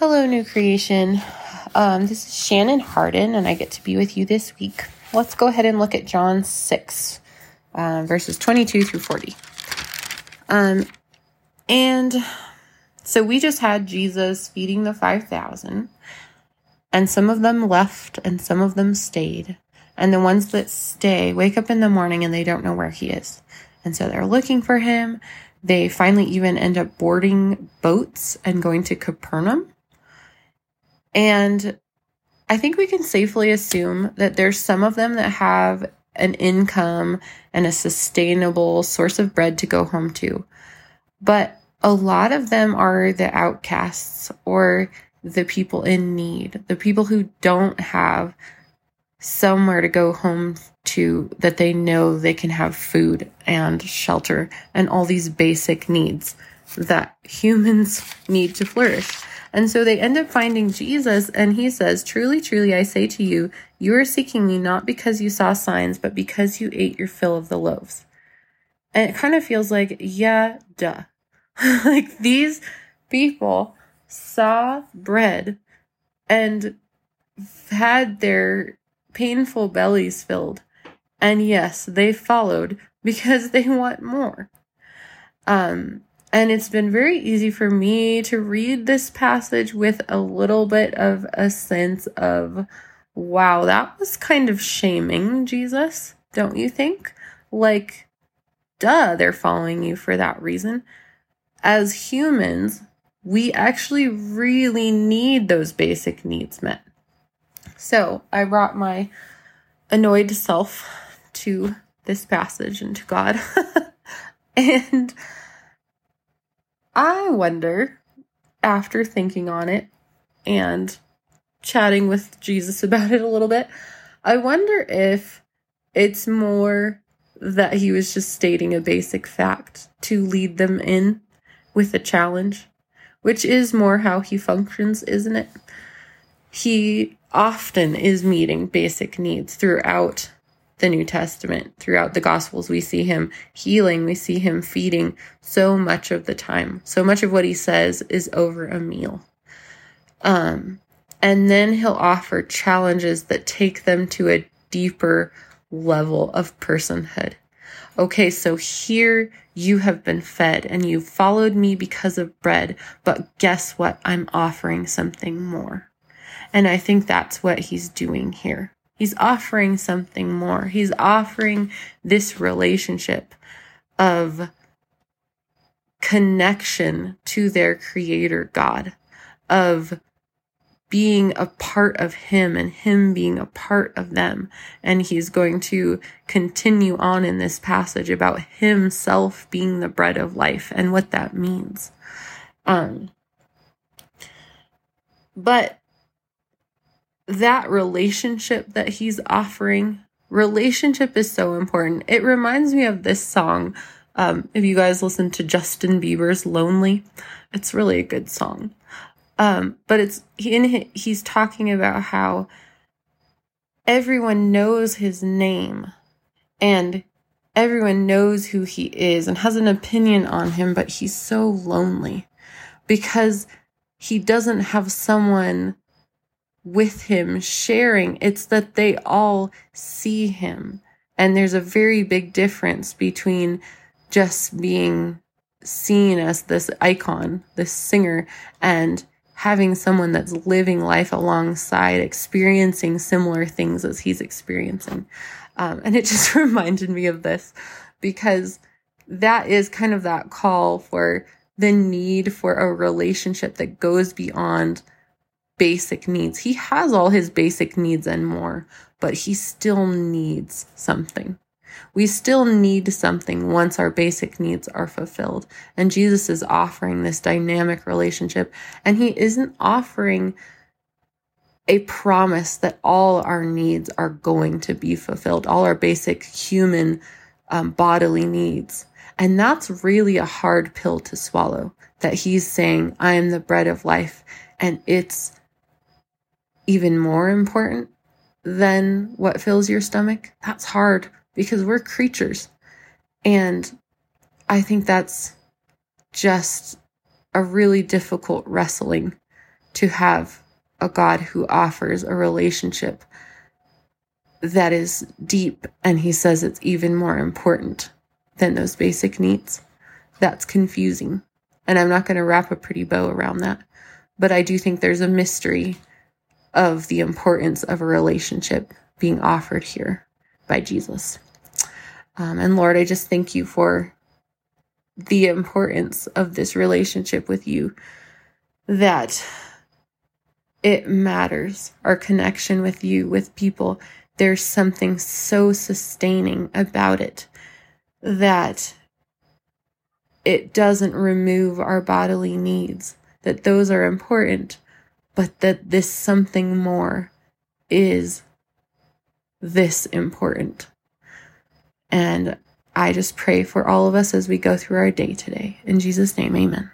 Hello, new creation. Um, this is Shannon Harden, and I get to be with you this week. Let's go ahead and look at John 6, uh, verses 22 through 40. Um, and so we just had Jesus feeding the 5,000, and some of them left and some of them stayed. And the ones that stay wake up in the morning and they don't know where he is. And so they're looking for him. They finally even end up boarding boats and going to Capernaum and I think we can safely assume that there's some of them that have an income and a sustainable source of bread to go home to. But a lot of them are the outcasts or the people in need, the people who don't have somewhere to go home to that they know they can have food and shelter and all these basic needs that humans need to flourish. And so they end up finding Jesus, and he says, Truly, truly, I say to you, you are seeking me not because you saw signs, but because you ate your fill of the loaves. And it kind of feels like, yeah, duh. like these people saw bread and had their painful bellies filled. And yes, they followed because they want more. Um, and it's been very easy for me to read this passage with a little bit of a sense of, wow, that was kind of shaming Jesus, don't you think? Like, duh, they're following you for that reason. As humans, we actually really need those basic needs met. So I brought my annoyed self to this passage and to God. and I wonder, after thinking on it and chatting with Jesus about it a little bit, I wonder if it's more that he was just stating a basic fact to lead them in with a challenge, which is more how he functions, isn't it? He often is meeting basic needs throughout the New Testament. Throughout the Gospels, we see him healing, we see him feeding so much of the time. So much of what he says is over a meal. Um, and then he'll offer challenges that take them to a deeper level of personhood. Okay, so here you have been fed and you followed me because of bread, but guess what? I'm offering something more. And I think that's what he's doing here. He's offering something more. He's offering this relationship of connection to their creator God, of being a part of him and him being a part of them. And he's going to continue on in this passage about himself being the bread of life and what that means. Um, but that relationship that he's offering, relationship is so important. It reminds me of this song. Um, if you guys listen to Justin Bieber's Lonely, it's really a good song. Um, but it's in he's talking about how everyone knows his name and everyone knows who he is and has an opinion on him, but he's so lonely because he doesn't have someone with him sharing. It's that they all see him. And there's a very big difference between just being seen as this icon, this singer, and having someone that's living life alongside, experiencing similar things as he's experiencing. Um, and it just reminded me of this because that is kind of that call for the need for a relationship that goes beyond basic needs. He has all his basic needs and more, but he still needs something. We still need something once our basic needs are fulfilled. And Jesus is offering this dynamic relationship, and he isn't offering a promise that all our needs are going to be fulfilled, all our basic human um, bodily needs. And that's really a hard pill to swallow that he's saying, I am the bread of life. And it's even more important than what fills your stomach, that's hard because we're creatures. And I think that's just a really difficult wrestling to have a God who offers a relationship that is deep and he says it's even more important than those basic needs. That's confusing. And I'm not going to wrap a pretty bow around that. But I do think there's a mystery of the importance of a relationship being offered here by Jesus. Um, and Lord, I just thank you for the importance of this relationship with you, that it matters, our connection with you, with people. There's something so sustaining about it that it doesn't remove our bodily needs, that those are important, but that this something more is this important. And I just pray for all of us as we go through our day today. In Jesus' name, amen.